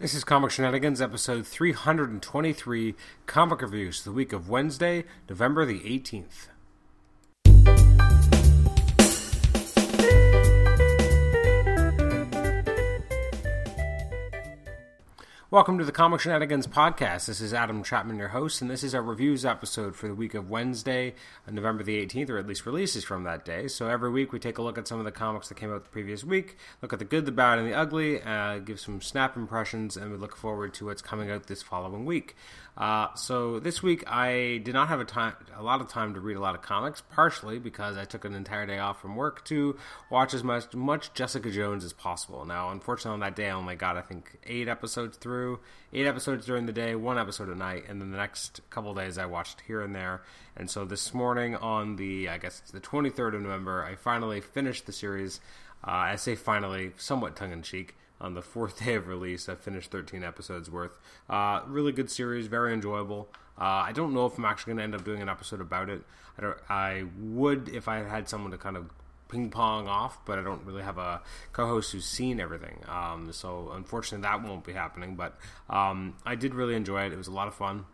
This is Comic Shenanigans, episode 323, Comic Reviews, the week of Wednesday, November the 18th. Welcome to the Comic Shenanigans podcast. This is Adam Chapman, your host, and this is our reviews episode for the week of Wednesday, November the 18th, or at least releases from that day. So every week we take a look at some of the comics that came out the previous week, look at the good, the bad, and the ugly, uh, give some snap impressions, and we look forward to what's coming out this following week. Uh, so this week I did not have a time, a lot of time to read a lot of comics, partially because I took an entire day off from work to watch as much much Jessica Jones as possible. Now, unfortunately, on that day I only got I think eight episodes through, eight episodes during the day, one episode at night, and then the next couple days I watched here and there. And so this morning on the I guess it's the 23rd of November, I finally finished the series. Uh, I say finally, somewhat tongue in cheek on the fourth day of release. I finished 13 episodes worth. Uh, really good series, very enjoyable. Uh, I don't know if I'm actually going to end up doing an episode about it. I, I would if I had someone to kind of ping pong off, but I don't really have a co-host who's seen everything. Um, so unfortunately, that won't be happening. But um, I did really enjoy it. It was a lot of fun.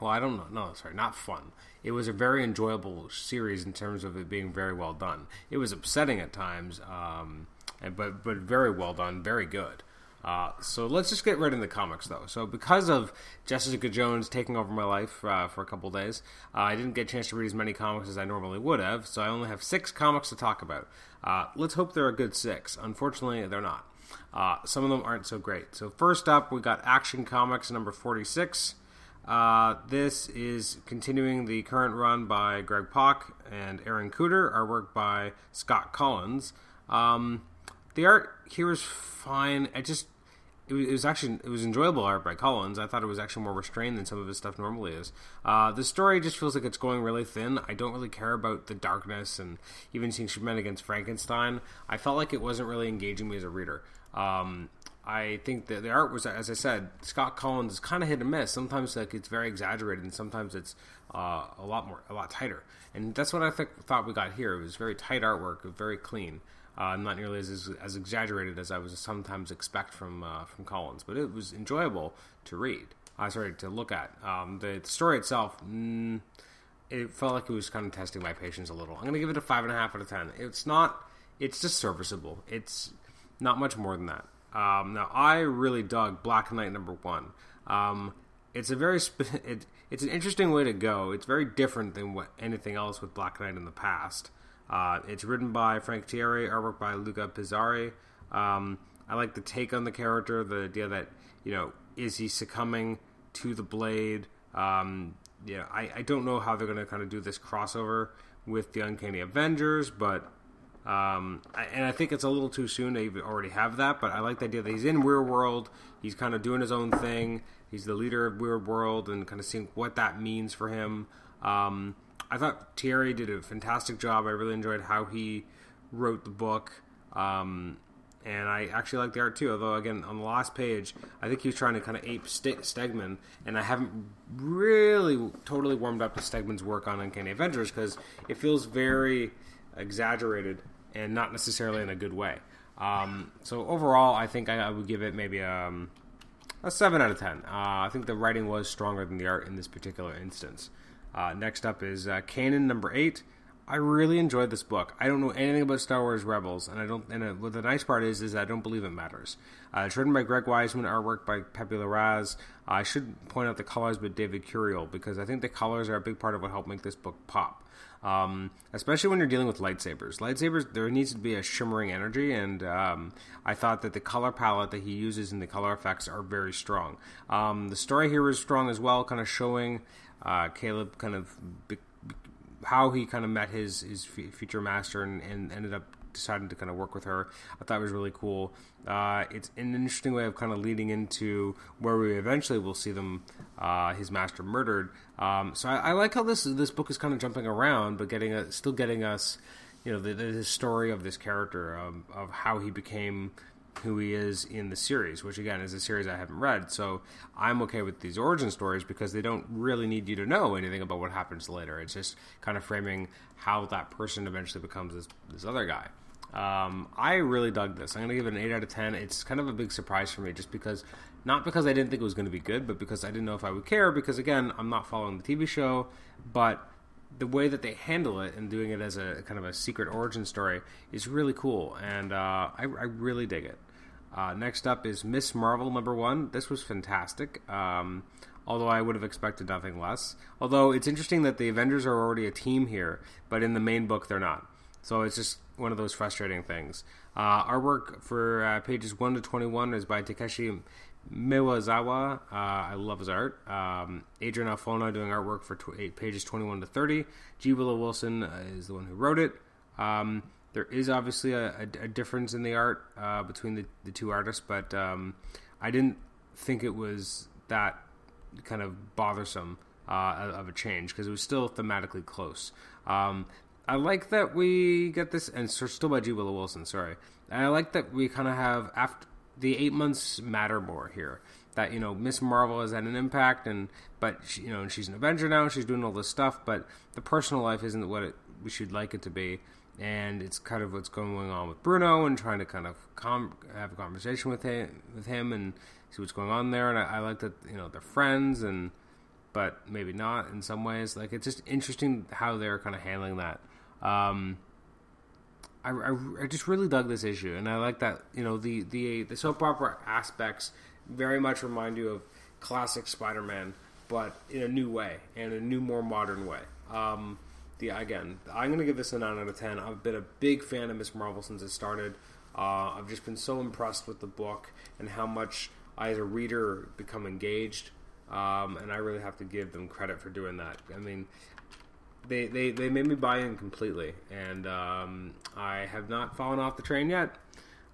Well, I don't know. No, sorry, not fun. It was a very enjoyable series in terms of it being very well done. It was upsetting at times. Um, and, but but very well done, very good. Uh, so let's just get right into the comics, though. So because of Jessica Jones taking over my life uh, for a couple days, uh, I didn't get a chance to read as many comics as I normally would have. So I only have six comics to talk about. Uh, let's hope they're a good six. Unfortunately, they're not. Uh, some of them aren't so great. So first up, we got Action Comics number forty-six. Uh, this is continuing the current run by Greg Pak and Aaron Kuder, artwork by Scott Kolins. Um, the art here is fine. I just it was, it was, actually it was enjoyable art by Kolins. I thought it was actually more restrained than some of his stuff normally is. Uh, the story just feels like it's going really thin. I don't really care about the darkness and even seeing Superman against Frankenstein. I felt like it wasn't really engaging me as a reader. Um, I think that the art was, as I said, Scott Kolins is kind of hit and miss. Sometimes like it's very exaggerated, and sometimes it's uh, a lot more, a lot tighter. And that's what I th- thought we got here. It was very tight artwork, very clean. Uh, not nearly as, as exaggerated as I was sometimes expect from uh, from Kolins, but it was enjoyable to read. I uh, sorry to look at. Um, the, the, story itself, mm, it felt like it was kind of testing my patience a little. I'm going to give it a five and a half out of ten. It's not. It's just serviceable. It's not much more than that. Um, now I really dug Black Knight number one. Um, it's a very it, it's an interesting way to go. It's very different than what anything else with Black Knight in the past. Uh, it's written by Frank Tieri, artwork by Luca Pizzari. Um, I like the take on the character, the idea that you know is he succumbing to the blade? Um, yeah, I, I don't know how they're going to kind of do this crossover with the Uncanny Avengers, but um, I, and I think it's a little too soon to already have that. But I like the idea that he's in Weird World. He's kind of doing his own thing. He's the leader of Weird World, and kind of seeing what that means for him. Um, I thought Tieri did a fantastic job. I really enjoyed how he wrote the book. Um, and I actually like the art too. Although, again, on the last page, I think he was trying to kind of ape St- Stegman, and I haven't really totally warmed up to Stegman's work on Uncanny Avengers because it feels very exaggerated and not necessarily in a good way. Um, so overall, I think I, I would give it maybe um, a seven out of ten. Uh, I think the writing was stronger than the art in this particular instance. Uh, next up is uh, Kanan number eight. I really enjoyed this book. I don't know anything about Star Wars Rebels, and I don't. And uh, what the nice part is, is I don't believe it matters. Uh, it's written by Greg Weisman, artwork by Pepe Larraz. I should point out the colors by David Curiel because I think the colors are a big part of what helped make this book pop. Um, especially when you're dealing with lightsabers. Lightsabers, there needs to be a shimmering energy, and um, I thought that the color palette that he uses and the color effects are very strong. Um, the story here is strong as well, kind of showing uh, Caleb kind of be, how he kind of met his his future master and, and ended up deciding to kind of work with her. I thought it was really cool. Uh, it's an interesting way of kind of leading into where we eventually will see them, uh, his master murdered. Um, so I, I, like how this this book is kind of jumping around, but getting a, still getting us, you know, the, the story of this character um, of how he became who he is in the series, which again is a series I haven't read. So I'm okay with these origin stories because they don't really need you to know anything about what happens later. It's just kind of framing how that person eventually becomes this, this other guy. Um, I really dug this. I'm going to give it an 8 out of 10. It's kind of a big surprise for me just because, not because I didn't think it was going to be good, but because I didn't know if I would care. Because, again, I'm not following the TV show, but the way that they handle it and doing it as a kind of a secret origin story is really cool. And uh, I, I, really dig it. Uh, next up is Miss Marvel number one. This was fantastic. Um, although I would have expected nothing less. Although it's interesting that the Avengers are already a team here, but in the main book they're not. So it's just one of those frustrating things. Uh, artwork for uh, pages 1 to 21 is by Takeshi Miyazawa. Uh, I love his art. Um, Adrian Alphona doing artwork for tw- pages 21 to 30. G. Willow Wilson uh, is the one who wrote it. Um, there is obviously a, a, a, difference in the art uh, between the, the two artists, but um, I didn't think it was that kind of bothersome uh, of a change because it was still thematically close. Um, I like that we get this, and still by G. Willow Wilson. Sorry, and I like that we kind of have after the eight months matter more here. That you know, Miss Marvel has had an impact, and but she, you know, she's an Avenger now. She's doing all this stuff, but the personal life isn't what it, we should like it to be. And it's kind of what's going on with Bruno, and trying to kind of com- have a conversation with him, with him, and see what's going on there. And I, I like that you know they're friends, and but maybe not in some ways. Like it's just interesting how they're kind of handling that. Um, I, I, I, just really dug this issue, and I like that you know the the the soap opera aspects very much remind you of classic Spider-Man, but in a new way and a new, more modern way. Um, the again, I'm going to give this a nine out of ten. I've been a big fan of Miss Marvel since it started. Uh, I've just been so impressed with the book and how much I, as a reader, become engaged. Um, and I really have to give them credit for doing that. I mean, they, they, they made me buy in completely, and um, I have not fallen off the train yet.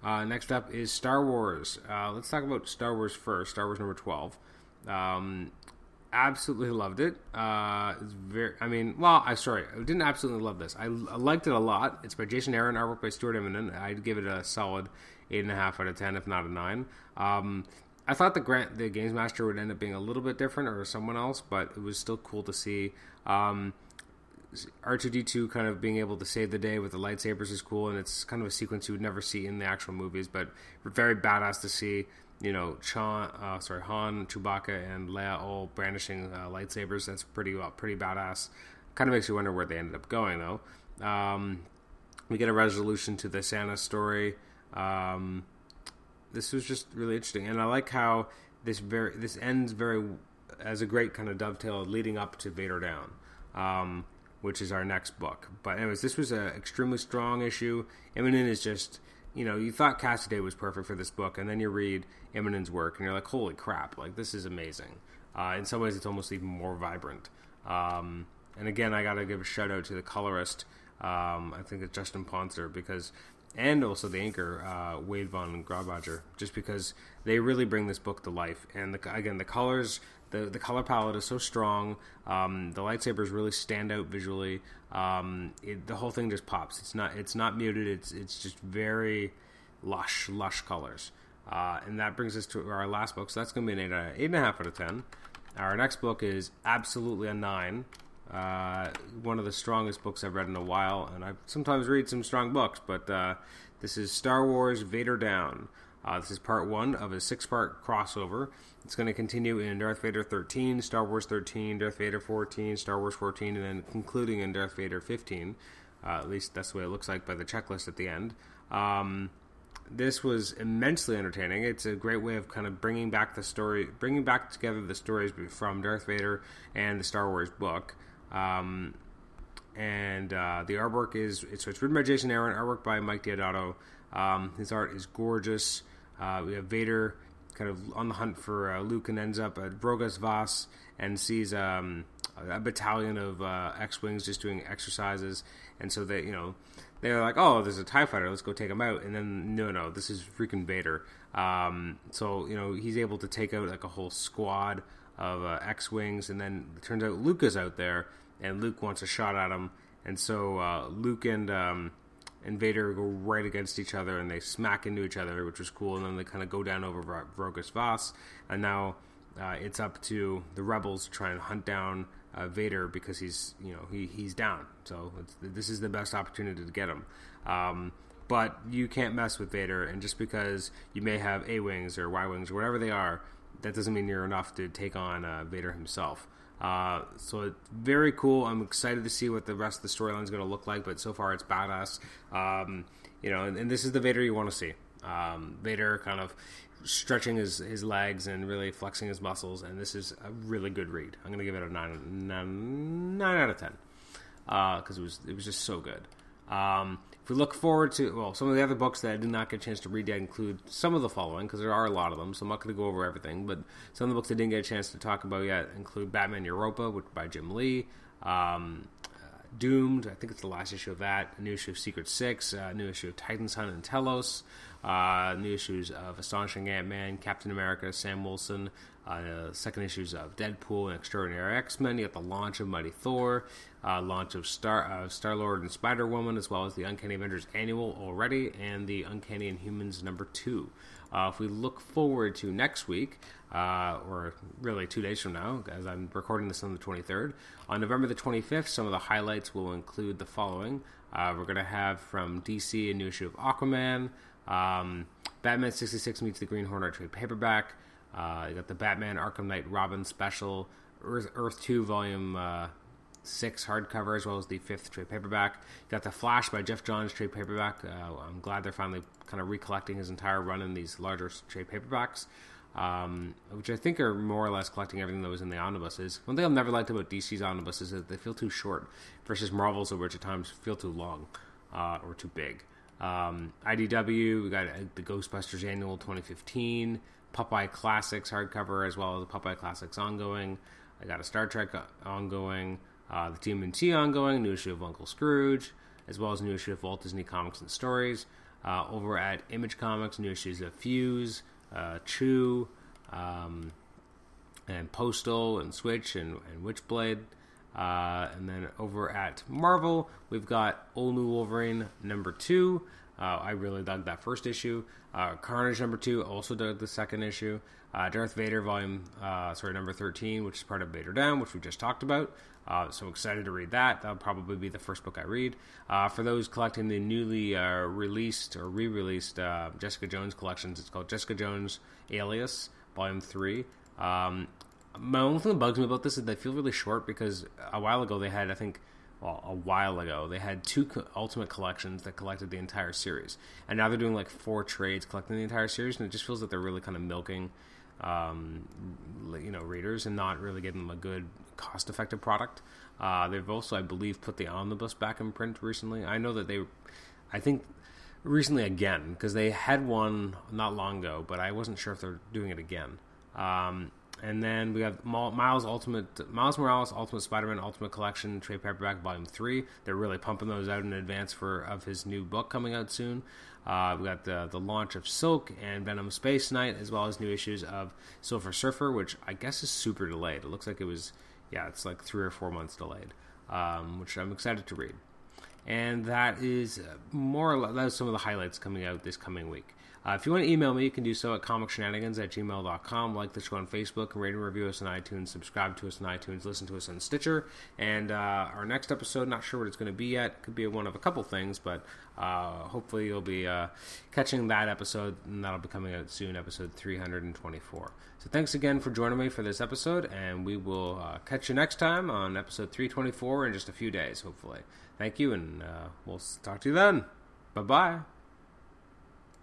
Uh, next up is Star Wars. Uh, let's talk about Star Wars first. Star Wars number twelve. Um, absolutely loved it. Uh, it's very. I mean, well, I sorry, I didn't absolutely love this. I, I liked it a lot. It's by Jason Aaron, artwork by Stuart Immonen. I'd give it a solid eight and a half out of ten, if not a nine. Um, I thought the grant the games master would end up being a little bit different or someone else, but it was still cool to see. Um, R2D2 kind of being able to save the day with the lightsabers is cool, and it's kind of a sequence you would never see in the actual movies, but very badass to see. You know, Sean, uh, sorry, Han, Chewbacca, and Leia all brandishing uh, lightsabers. That's pretty well, pretty badass. Kind of makes you wonder where they ended up going, though. Um, we get a resolution to the Santa story. Um, this was just really interesting, and I like how this very this ends very as a great kind of dovetail leading up to Vader Down. Um, which is our next book. But anyways, this was an extremely strong issue. Immonen is just, you know, you thought Cassaday was perfect for this book, and then you read Immonen's work, and you're like, holy crap, like this is amazing. Uh, in some ways, it's almost even more vibrant. Um, and again, I got to give a shout out to the colorist. Um, I think it's Justin Ponsor because, and also the anchor uh, Wade von Grawbadger, just because they really bring this book to life. And the, again, the colors the the color palette is so strong. Um, the lightsabers really stand out visually. Um, it, the whole thing just pops. It's not it's not muted. It's it's just very lush lush colors. Uh, and that brings us to our last book. So that's going to be an eight, uh, eight and a half out of ten. Our next book is absolutely a nine. Uh, one of the strongest books I've read in a while, and I sometimes read some strong books, but uh, this is Star Wars Vader Down. Uh, this is part one of a six part crossover. It's going to continue in Darth Vader 13, Star Wars 13, Darth Vader 14, Star Wars 14, and then concluding in Darth Vader 15. Uh, at least that's the way it looks like by the checklist at the end. Um, this was immensely entertaining. It's a great way of kind of bringing back the story, bringing back together the stories from Darth Vader and the Star Wars book. Um, and uh, the artwork is it's, it's written by Jason Aaron, artwork by Mike Deodato. Um, his art is gorgeous. Uh, we have Vader kind of on the hunt for uh, Luke and ends up at Vrogas Vas and sees um, a battalion of uh, X-wings just doing exercises, and so they, you know, they're like, "Oh, there's a Tie Fighter, let's go take him out." And then, no, no, this is freaking Vader. Um, so you know, he's able to take out like a whole squad of uh, X-wings, and then it turns out Luke is out there, and Luke wants a shot at him, and so uh, Luke and um, and Vader go right against each other and they smack into each other, which was cool. And then they kind of go down over Vrogas Vas, and now uh, it's up to the rebels to try and hunt down uh, Vader because he's you know he he's down. So this is the best opportunity to get him. Um, but you can't mess with Vader, and just because you may have A wings or Y wings or whatever they are, that doesn't mean you're enough to take on uh, Vader himself. Uh, so it's very cool. I'm excited to see what the rest of the storyline is going to look like. But so far, it's badass. Um, you know, and, and, this is the Vader you want to see. Um, Vader kind of stretching his, his legs and really flexing his muscles, and this is a really good read. I'm going to give it a nine, nine, nine out of ten because uh, it was it was just so good. Um, if we look forward to, well, some of the other books that I did not get a chance to read yet include some of the following, because there are a lot of them, so I'm not going to go over everything, but some of the books I didn't get a chance to talk about yet include Batman Europa which, by Jim Lee, um, uh, Doomed, I think it's the last issue of that, a new issue of Secret Six, uh, new issue of Titan's Hunt and Telos, uh, new issues of Astonishing Ant-Man, Captain America, Sam Wilson, uh, second issues of Deadpool and Extraordinary X Men. You got the launch of Mighty Thor, uh, launch of Star uh, Star Lord and Spider Woman, as well as the Uncanny Avengers annual already, and the Uncanny Inhumans number two. Uh, if we look forward to next week, uh, or really two days from now, as I'm recording this on the 23rd, on November the 25th, some of the highlights will include the following. Uh, we're going to have from DC a new issue of Aquaman, um, Batman 66 meets the Green Hornet trade paperback. Uh, you got the Batman Arkham Knight Robin special, Earth, Earth 2 volume uh, 6 hardcover, as well as the fifth trade paperback. You got the Flash by Geoff Johns trade paperback. Uh, I'm glad they're finally kind of recollecting his entire run in these larger trade paperbacks. Um, which I think are more or less collecting everything that was in the omnibuses. One thing I've never liked about DC's omnibuses is that they feel too short versus Marvel's, which at times feel too long uh, or too big. Um, IDW, we got uh, the Ghostbusters Annual 2015, Popeye Classics hardcover, as well as the Popeye Classics ongoing. I got a Star Trek ongoing, uh, the TMNT ongoing, new issue of Uncle Scrooge, as well as new issue of Walt Disney Comics and Stories. Uh, over at Image Comics, new issues of Fuse, uh, Chew, um, and Postal, and Switch, and, and Witchblade. Uh, and then over at Marvel, we've got Old New Wolverine number two. Uh, I really dug that first issue. Uh, Carnage number two, also dug the second issue. Uh, Darth Vader volume, uh, sorry, number 13, which is part of Vader Down, which we just talked about. Uh, so excited to read that. That'll probably be the first book I read. Uh, for those collecting the newly released or re released Jessica Jones collections, it's called Jessica Jones Alias, Volume 3. Um, my only thing that bugs me about this is they feel really short because a while ago they had, I think, well, a while ago, they had two co- Ultimate collections that collected the entire series, and now they're doing like four trades collecting the entire series, and it just feels like they're really kind of milking, um, you know, readers and not really giving them a good, cost-effective product. Uh, they've also, I believe, put the omnibus back in print recently. I know that they, I think, recently again because they had one not long ago, but I wasn't sure if they're doing it again. Um, and then we have Miles Ultimate Miles Morales Ultimate Spider-Man Ultimate Collection trade paperback volume three. They're really pumping those out in advance for of his new book coming out soon. Uh, we got the the launch of Silk and Venom Space Knight, as well as new issues of Silver Surfer, which I guess is super delayed. It looks like it was yeah, it's like three or four months delayed, um, which I'm excited to read. And that is more or less some of the highlights coming out this coming week. Uh, if you want to email me, you can do so at comicshenanigans at gmail.com. Like the show on Facebook, rate and review us on iTunes, subscribe to us on iTunes, listen to us on Stitcher. And uh, our next episode, not sure what it's going to be yet. Could be one of a couple things, but uh, hopefully you'll be uh, catching that episode, and that'll be coming out soon, episode 324. So thanks again for joining me for this episode, and we will uh, catch you next time on episode 324 in just a few days, hopefully. Thank you, and uh, we'll talk to you then. Bye bye.